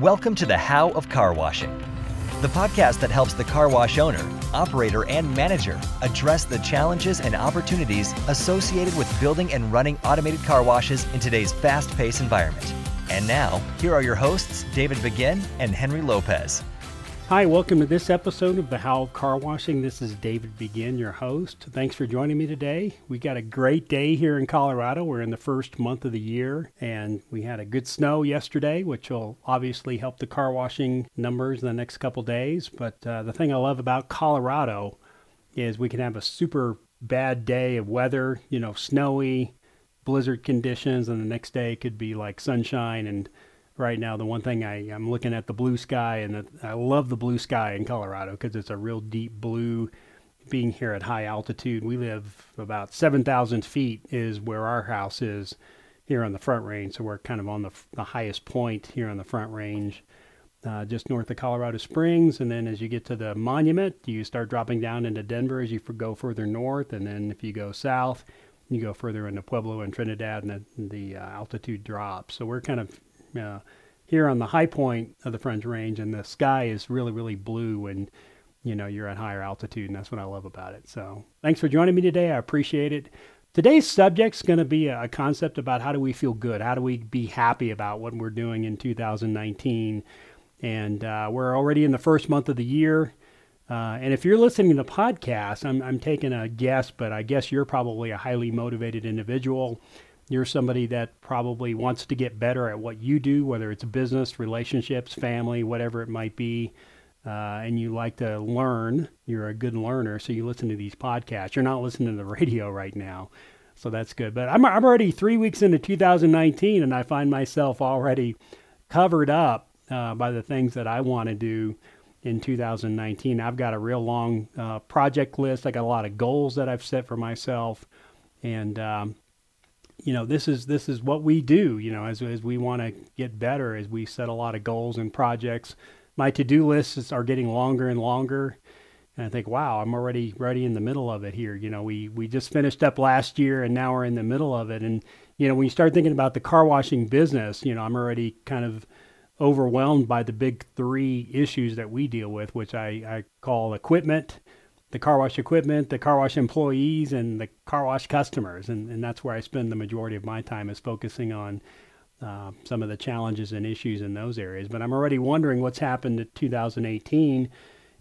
Welcome to the How of Car Washing, the podcast that helps the car wash owner, operator, and manager address the challenges and opportunities associated with building and running automated car washes in today's fast paced environment. And now, here are your hosts, David Begin and Henry Lopez. Hi, welcome to this episode of the How of Car Washing. This is David Begin, your host. Thanks for joining me today. We got a great day here in Colorado. We're in the first month of the year, and we had a good snow yesterday, which will obviously help the car washing numbers in the next couple days. But uh, the thing I love about Colorado is we can have a super bad day of weather, you know, snowy, blizzard conditions, and the next day could be like sunshine and right now. The one thing I, I'm looking at the blue sky, and the, I love the blue sky in Colorado because it's a real deep blue. Being here at high altitude, we live about 7,000 feet is where our house is here on the Front Range. So we're kind of on the, the highest point here on the Front Range, uh, just north of Colorado Springs. And then as you get to the monument, you start dropping down into Denver as you go further north. And then if you go south, you go further into Pueblo and Trinidad, and the, the uh, altitude drops. So we're kind of uh, here on the high point of the Front Range, and the sky is really, really blue, and you know you're at higher altitude, and that's what I love about it. So, thanks for joining me today. I appreciate it. Today's subject's going to be a concept about how do we feel good, how do we be happy about what we're doing in 2019, and uh, we're already in the first month of the year. Uh, and if you're listening to the podcast, I'm, I'm taking a guess, but I guess you're probably a highly motivated individual you're somebody that probably wants to get better at what you do, whether it's business, relationships, family, whatever it might be. Uh, and you like to learn, you're a good learner, so you listen to these podcasts. You're not listening to the radio right now, so that's good. But I'm, I'm already three weeks into 2019, and I find myself already covered up uh, by the things that I want to do in 2019. I've got a real long uh, project list. I got a lot of goals that I've set for myself, and um, you know this is this is what we do you know as, as we want to get better as we set a lot of goals and projects. My to-do lists are getting longer and longer and i think wow i'm already ready in the middle of it here. You know we we just finished up last year and now we're in the middle of it. And you know when you start thinking about the car washing business you know i'm already kind of overwhelmed by the big three issues that we deal with which i, I call equipment the car wash equipment, the car wash employees, and the car wash customers. And, and that's where I spend the majority of my time is focusing on uh, some of the challenges and issues in those areas. But I'm already wondering what's happened to 2018.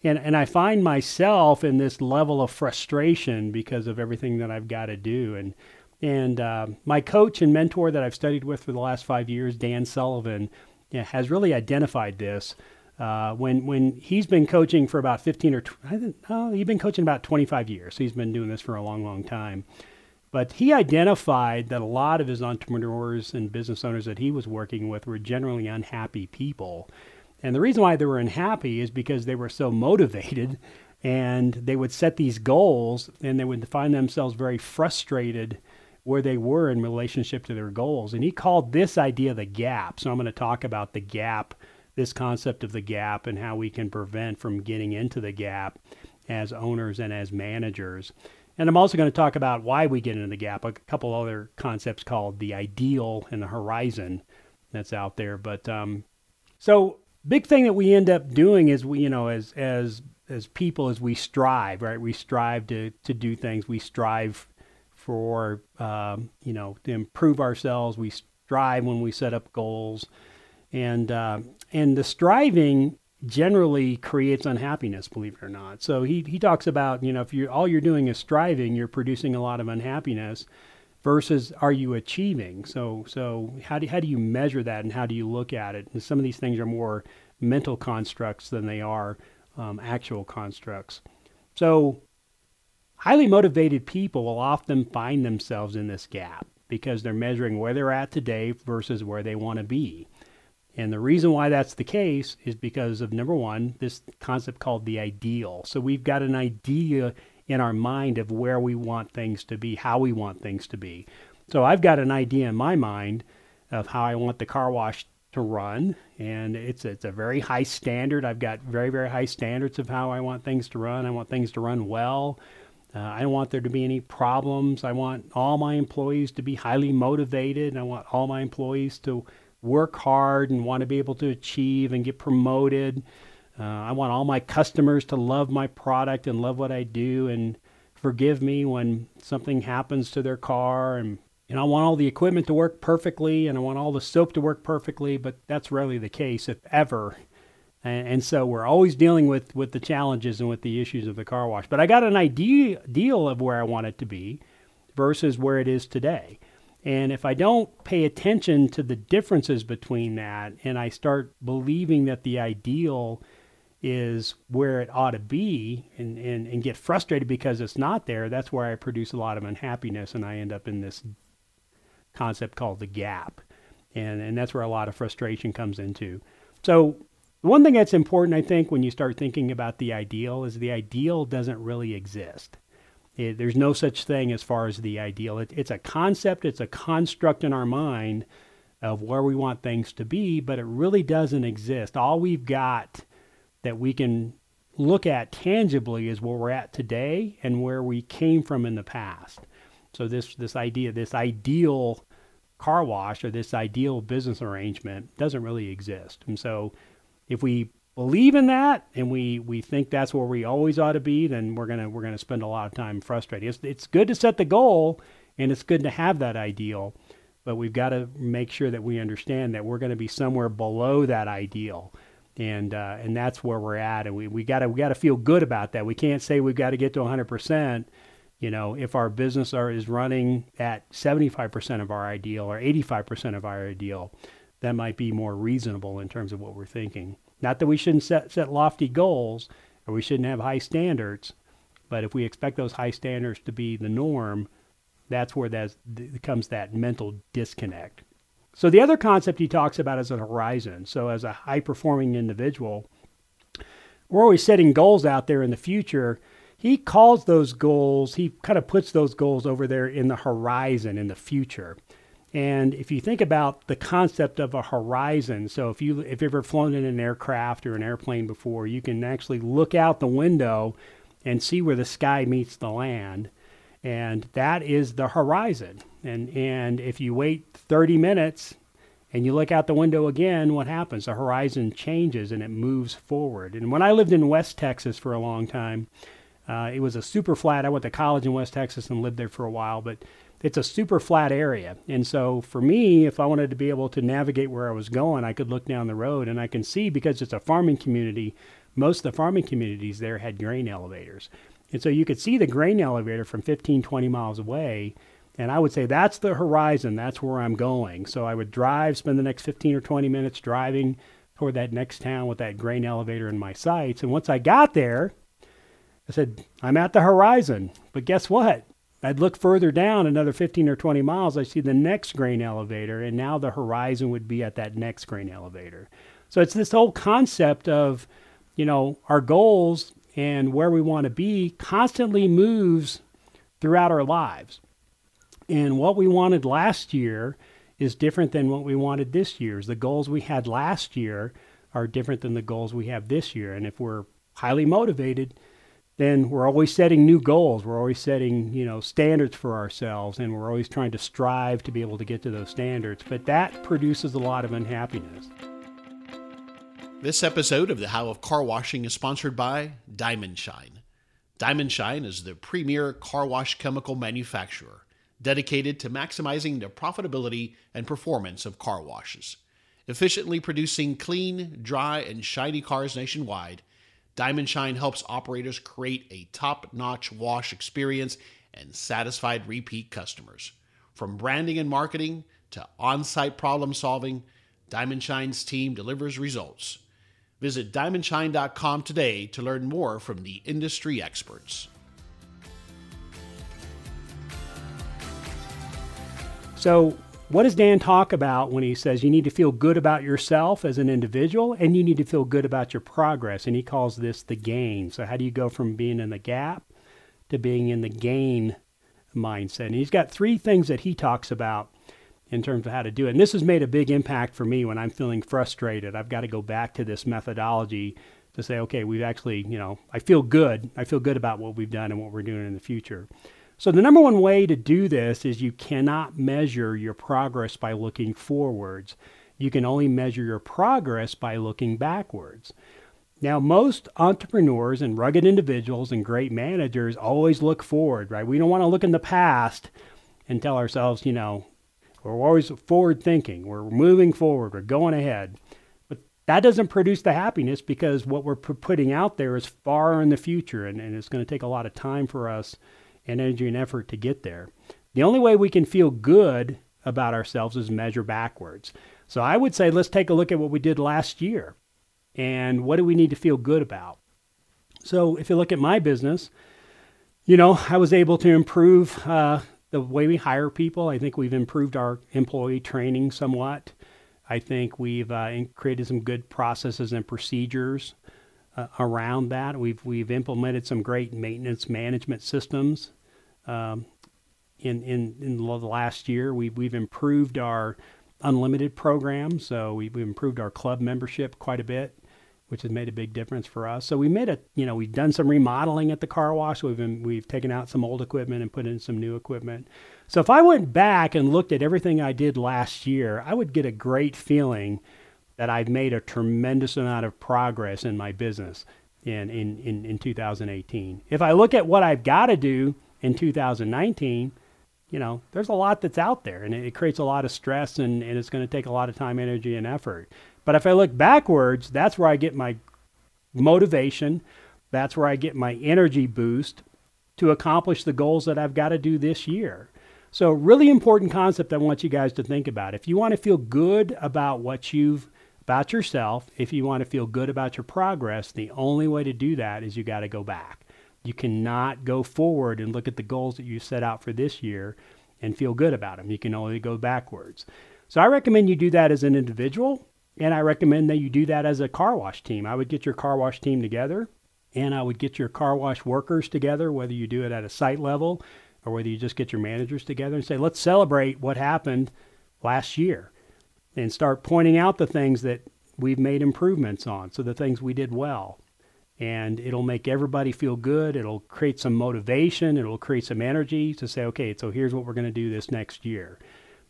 And, and I find myself in this level of frustration because of everything that I've got to do. And, and uh, my coach and mentor that I've studied with for the last five years, Dan Sullivan, yeah, has really identified this uh, when when he's been coaching for about 15 or I think, oh, he's been coaching about 25 years. He's been doing this for a long, long time. But he identified that a lot of his entrepreneurs and business owners that he was working with were generally unhappy people. And the reason why they were unhappy is because they were so motivated and they would set these goals and they would find themselves very frustrated where they were in relationship to their goals. And he called this idea the gap. So I'm going to talk about the gap this concept of the gap and how we can prevent from getting into the gap as owners and as managers. And I'm also going to talk about why we get into the gap, a couple other concepts called the ideal and the horizon that's out there. But um, so big thing that we end up doing is we, you know, as as as people, as we strive, right? We strive to to do things. We strive for um, you know to improve ourselves. We strive when we set up goals, and uh, and the striving generally creates unhappiness, believe it or not. So he, he talks about, you know, if you all you're doing is striving, you're producing a lot of unhappiness versus are you achieving? So so how do how do you measure that and how do you look at it? And some of these things are more mental constructs than they are um, actual constructs. So highly motivated people will often find themselves in this gap because they're measuring where they're at today versus where they want to be. And the reason why that's the case is because of number one, this concept called the ideal. So we've got an idea in our mind of where we want things to be, how we want things to be. So I've got an idea in my mind of how I want the car wash to run, and it's it's a very high standard. I've got very very high standards of how I want things to run. I want things to run well. Uh, I don't want there to be any problems. I want all my employees to be highly motivated. and I want all my employees to work hard and want to be able to achieve and get promoted. Uh, I want all my customers to love my product and love what I do and forgive me when something happens to their car. And, and I want all the equipment to work perfectly and I want all the soap to work perfectly, but that's rarely the case, if ever. And, and so we're always dealing with, with the challenges and with the issues of the car wash. But I got an idea deal of where I want it to be versus where it is today. And if I don't pay attention to the differences between that and I start believing that the ideal is where it ought to be and, and, and get frustrated because it's not there, that's where I produce a lot of unhappiness and I end up in this concept called the gap. And, and that's where a lot of frustration comes into. So, one thing that's important, I think, when you start thinking about the ideal is the ideal doesn't really exist. It, there's no such thing as far as the ideal. It, it's a concept, it's a construct in our mind of where we want things to be, but it really doesn't exist. All we've got that we can look at tangibly is where we're at today and where we came from in the past. So this this idea, this ideal car wash or this ideal business arrangement doesn't really exist. And so if we believe in that and we we think that's where we always ought to be, then we're gonna we're gonna spend a lot of time frustrated. It's it's good to set the goal and it's good to have that ideal, but we've got to make sure that we understand that we're to be somewhere below that ideal. And uh, and that's where we're at, and we, we got to we got to feel good about that. We can't say we've got to get to 100 percent, you know, if our business are, is running at 75 percent of our ideal or 85 percent of our ideal, that might be more reasonable in terms of what we're thinking. Not that we shouldn't set, set lofty goals or we shouldn't have high standards, but if we expect those high standards to be the norm, that's where that comes that mental disconnect. So the other concept he talks about is a horizon. So as a high performing individual, we're always setting goals out there in the future. He calls those goals, he kind of puts those goals over there in the horizon in the future. And if you think about the concept of a horizon, so if you if you've ever flown in an aircraft or an airplane before, you can actually look out the window and see where the sky meets the land. And that is the horizon. And and if you wait 30 minutes and you look out the window again, what happens? The horizon changes and it moves forward. And when I lived in West Texas for a long time, uh, it was a super flat. I went to college in West Texas and lived there for a while, but it's a super flat area. And so for me, if I wanted to be able to navigate where I was going, I could look down the road and I can see because it's a farming community, most of the farming communities there had grain elevators. And so you could see the grain elevator from 15, 20 miles away. And I would say that's the horizon, that's where I'm going. So I would drive, spend the next 15 or 20 minutes driving toward that next town with that grain elevator in my sights. And once I got there, I said, I'm at the horizon. But guess what? I'd look further down another 15 or 20 miles, I see the next grain elevator, and now the horizon would be at that next grain elevator. So it's this whole concept of, you know, our goals and where we want to be constantly moves throughout our lives. And what we wanted last year is different than what we wanted this year. The goals we had last year are different than the goals we have this year. And if we're highly motivated, then we're always setting new goals. We're always setting, you know, standards for ourselves and we're always trying to strive to be able to get to those standards. But that produces a lot of unhappiness. This episode of the How of Car Washing is sponsored by Diamond Shine. Diamond Shine is the premier car wash chemical manufacturer dedicated to maximizing the profitability and performance of car washes. Efficiently producing clean, dry, and shiny cars nationwide, Diamond Shine helps operators create a top notch wash experience and satisfied repeat customers. From branding and marketing to on site problem solving, Diamond Shine's team delivers results. Visit diamondshine.com today to learn more from the industry experts. So, what does Dan talk about when he says you need to feel good about yourself as an individual and you need to feel good about your progress? And he calls this the gain. So, how do you go from being in the gap to being in the gain mindset? And he's got three things that he talks about in terms of how to do it. And this has made a big impact for me when I'm feeling frustrated. I've got to go back to this methodology to say, okay, we've actually, you know, I feel good. I feel good about what we've done and what we're doing in the future. So, the number one way to do this is you cannot measure your progress by looking forwards. You can only measure your progress by looking backwards. Now, most entrepreneurs and rugged individuals and great managers always look forward, right? We don't want to look in the past and tell ourselves, you know, we're always forward thinking, we're moving forward, we're going ahead. But that doesn't produce the happiness because what we're putting out there is far in the future and, and it's going to take a lot of time for us and energy and effort to get there. The only way we can feel good about ourselves is measure backwards. So I would say let's take a look at what we did last year and what do we need to feel good about. So if you look at my business, you know, I was able to improve uh, the way we hire people. I think we've improved our employee training somewhat. I think we've uh, created some good processes and procedures uh, around that. We've we've implemented some great maintenance management systems. Um, in, in, in the last year, we've, we've improved our unlimited program. So we, we've improved our club membership quite a bit, which has made a big difference for us. So we made a, you know, we've done some remodeling at the car wash. We've been, we've taken out some old equipment and put in some new equipment. So if I went back and looked at everything I did last year, I would get a great feeling that I've made a tremendous amount of progress in my business in, in, in, in 2018. If I look at what I've got to do in 2019, you know, there's a lot that's out there and it, creates a lot of stress and, and it's going to take a lot of time, energy, and effort. But if I look backwards, that's where I get my motivation. That's where I get my energy boost to accomplish the goals that I've got to do this year. So, really important concept I want you guys to think about. If you want to feel good about what you've about yourself, if you want to feel good about your progress, the only way to do that is you got to go back. You cannot go forward and look at the goals that you set out for this year and feel good about them. You can only go backwards. So I recommend you do that as an individual, and I recommend that you do that as a car wash team. I would get your car wash team together, and I would get your car wash workers together, whether you do it at a site level or whether you just get your managers together and say, let's celebrate what happened last year and start pointing out the things that we've made improvements on. So the things we did well and it'll make everybody feel good. It'll create some motivation. It'll create some energy to say, okay, so here's what we're going to do this next year.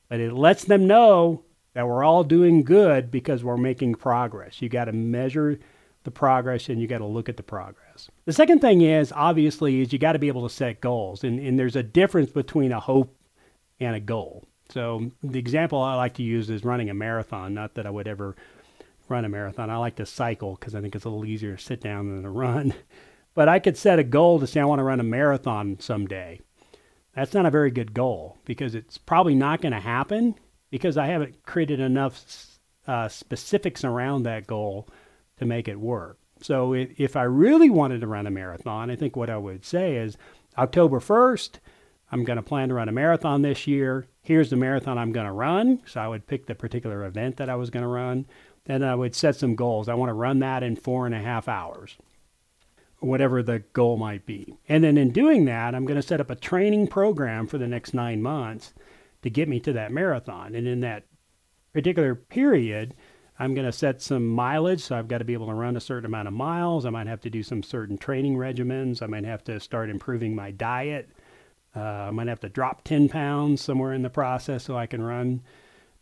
But it lets them know that we're all doing good because we're making progress. You got to measure the progress and you got to look at the progress. The second thing is obviously is you got to be able to set goals and, and there's a difference between a hope and a goal. So the example I like to use is running a marathon. Not that I would ever run a marathon. I like to cycle because I think it's a little easier to sit down than to run. But I could set a goal to say I want to run a marathon someday. That's not a very good goal because it's probably not going to happen because I haven't created enough uh, specifics around that goal to make it work. So if, if I really wanted to run a marathon, I think what I would say is October 1st, I'm going to plan to run a marathon this year. Here's the marathon I'm going to run. So I would pick the particular event that I was going to run then I would set some goals. I want to run that in four and a half hours, whatever the goal might be. And then in doing that, I'm going to set up a training program for the next nine months to get me to that marathon. And in that particular period, I'm going to set some mileage. So I've got to be able to run a certain amount of miles. I might have to do some certain training regimens. I might have to start improving my diet. Uh, I might have to drop 10 pounds somewhere in the process so I can run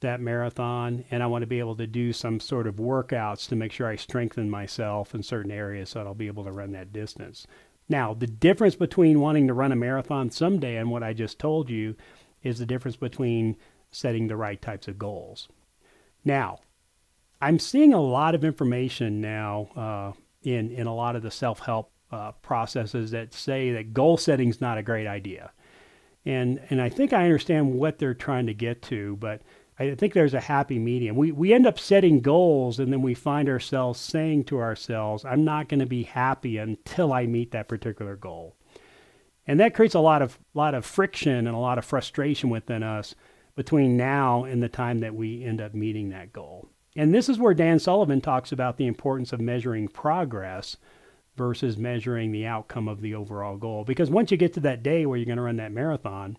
that marathon and I want to be able to do some sort of workouts to make sure I strengthen myself in certain areas so that I'll be able to run that distance. Now, the difference between wanting to run a marathon someday and what I just told you is the difference between setting the right types of goals. Now, I'm seeing a lot of information now uh, in in a lot of the self help uh, processes that say that goal setting is not a great idea, and and I think I understand what they're trying to get to, but I think there's a happy medium. We, we end up setting goals and then we find ourselves saying to ourselves, I'm not going to be happy until I meet that particular goal. And that creates a lot of, lot of friction and a lot of frustration within us between now and the time that we end up meeting that goal. And this is where Dan Sullivan talks about the importance of measuring progress versus measuring the outcome of the overall goal. Because once you get to that day where you're going to run that marathon,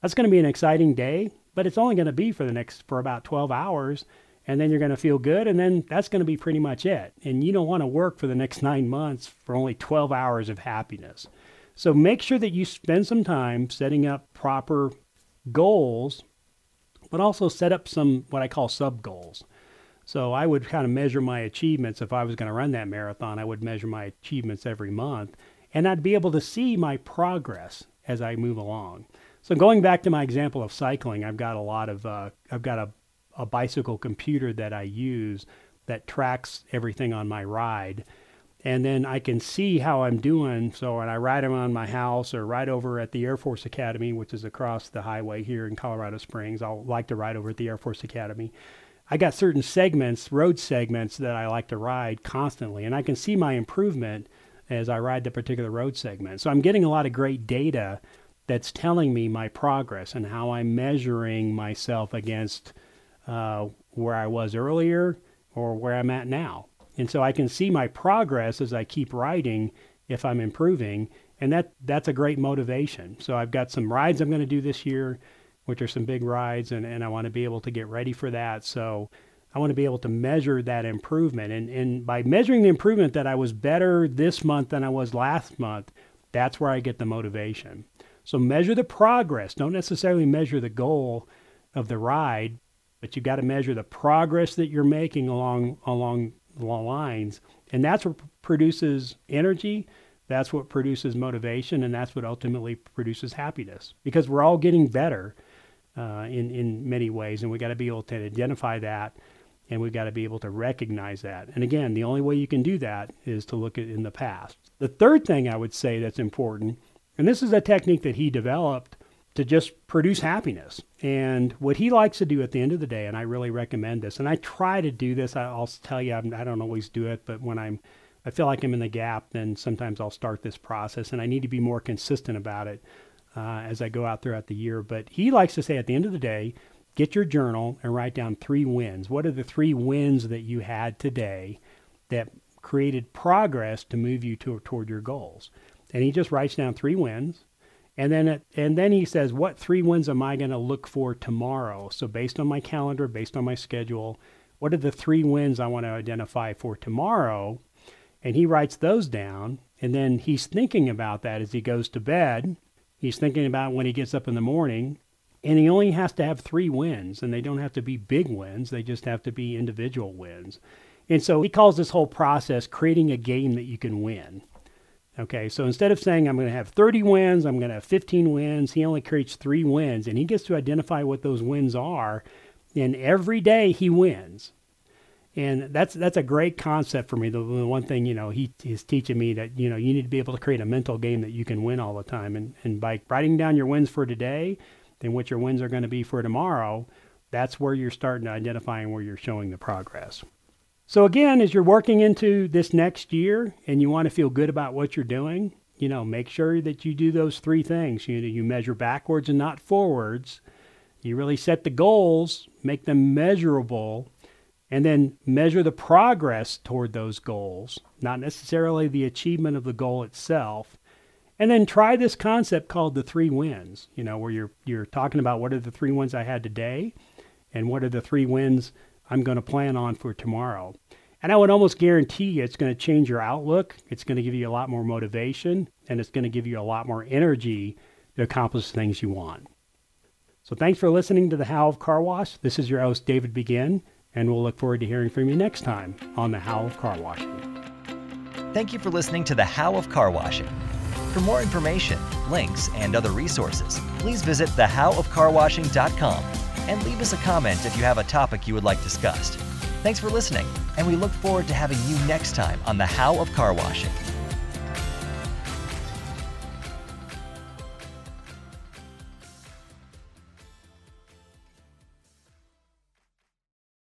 that's going to be an exciting day but it's only going to be for the next for about 12 hours and then you're going to feel good and then that's going to be pretty much it. And you don't want to work for the next 9 months for only 12 hours of happiness. So make sure that you spend some time setting up proper goals but also set up some what I call sub goals So I would kind of measure my achievements. If I was going to run that marathon, I would measure my achievements every month. And I'd be able to see my progress as I move along. So going back to my example of cycling, I've got a lot of, uh, I've got a, a bicycle computer that I use that tracks everything on my ride. And then I can see how I'm doing. So when I ride around my house or ride over at the Air Force Academy, which is across the highway here in Colorado Springs, I'll like to ride over at the Air Force Academy. I got certain segments, road segments that I like to ride constantly, and I can see my improvement as I ride the particular road segment. So I'm getting a lot of great data that's telling me my progress and how I'm measuring myself against uh, where I was earlier or where I'm at now. And so I can see my progress as I keep riding if I'm improving, and that that's a great motivation. So I've got some rides I'm going to do this year which are some big rides, and, and I want to be able to get ready for that. So I want to be able to measure that improvement. And, and by measuring the improvement that I was better this month than I was last month, that's where I get the motivation. So measure the progress. Don't necessarily measure the goal of the ride, but you've got to measure the progress that you're making along along the lines. And that's what produces energy. That's what produces motivation, and that's what ultimately produces happiness because we're all getting better uh, in in many ways, and we got to be able to identify that, and we've got to be able to recognize that. And again, the only way you can do that is to look at in the past. The third thing I would say that's important, and this is a technique that he developed to just produce happiness. And what he likes to do at the end of the day, and I really recommend this, and I try to do this. I'll tell you, I'm, I do not always do it, but when I'm I feel like I'm in the gap, then sometimes I'll start this process, and I need to be more consistent about it uh, as I go out throughout the year. But he likes to say at the end of the day, get your journal and write down three wins. What are the three wins that you had today that created progress to move you to, toward your goals? And he just writes down three wins. And then, it, and then he says, what three wins am I going to look for tomorrow? So based on my calendar, based on my schedule, what are the three wins I want to identify for tomorrow? And he writes those down. And then he's thinking about that as he goes to bed. He's thinking about when he gets up in the morning, and he only has to have three wins, and they don't have to be big wins, they just have to be individual wins. And so he calls this whole process creating a game that you can win. Okay, so instead of saying I'm going to have 30 wins, I'm going to have 15 wins, he only creates three wins, and he gets to identify what those wins are. And every day he wins and that's that's a great concept for me. The, the, one thing you know he is teaching me that you know you need to be able to create a mental game that you can win all the time, and and by writing down your wins for today, then what your wins are going to be for tomorrow. That's where you're starting to identifying where you're showing the progress. So again, as you're working into this next year and you want to feel good about what you're doing, you know, make sure that you do those three things. You you measure backwards and not forwards. You really set the goals, make them measurable, and then measure the progress toward those goals, not necessarily the achievement of the goal itself. And then try this concept called the three wins, you know, where you're you're talking about what are the three wins I had today and what are the three wins I'm going to plan on for tomorrow. And I would almost guarantee you it's going to change your outlook. It's going to give you a lot more motivation and it's going to give you a lot more energy to accomplish things you want. So thanks for listening to the How of Car Wash. This is your host, David Begin and we'll look forward to hearing from you next time on The How of Car Washing. Thank you for listening to The How of Car Washing. For more information, links, and other resources, please visit thehowofcarwashing.com and leave us a comment if you have a topic you would like discussed. Thanks for listening, and we look forward to having you next time on The How of Car Washing.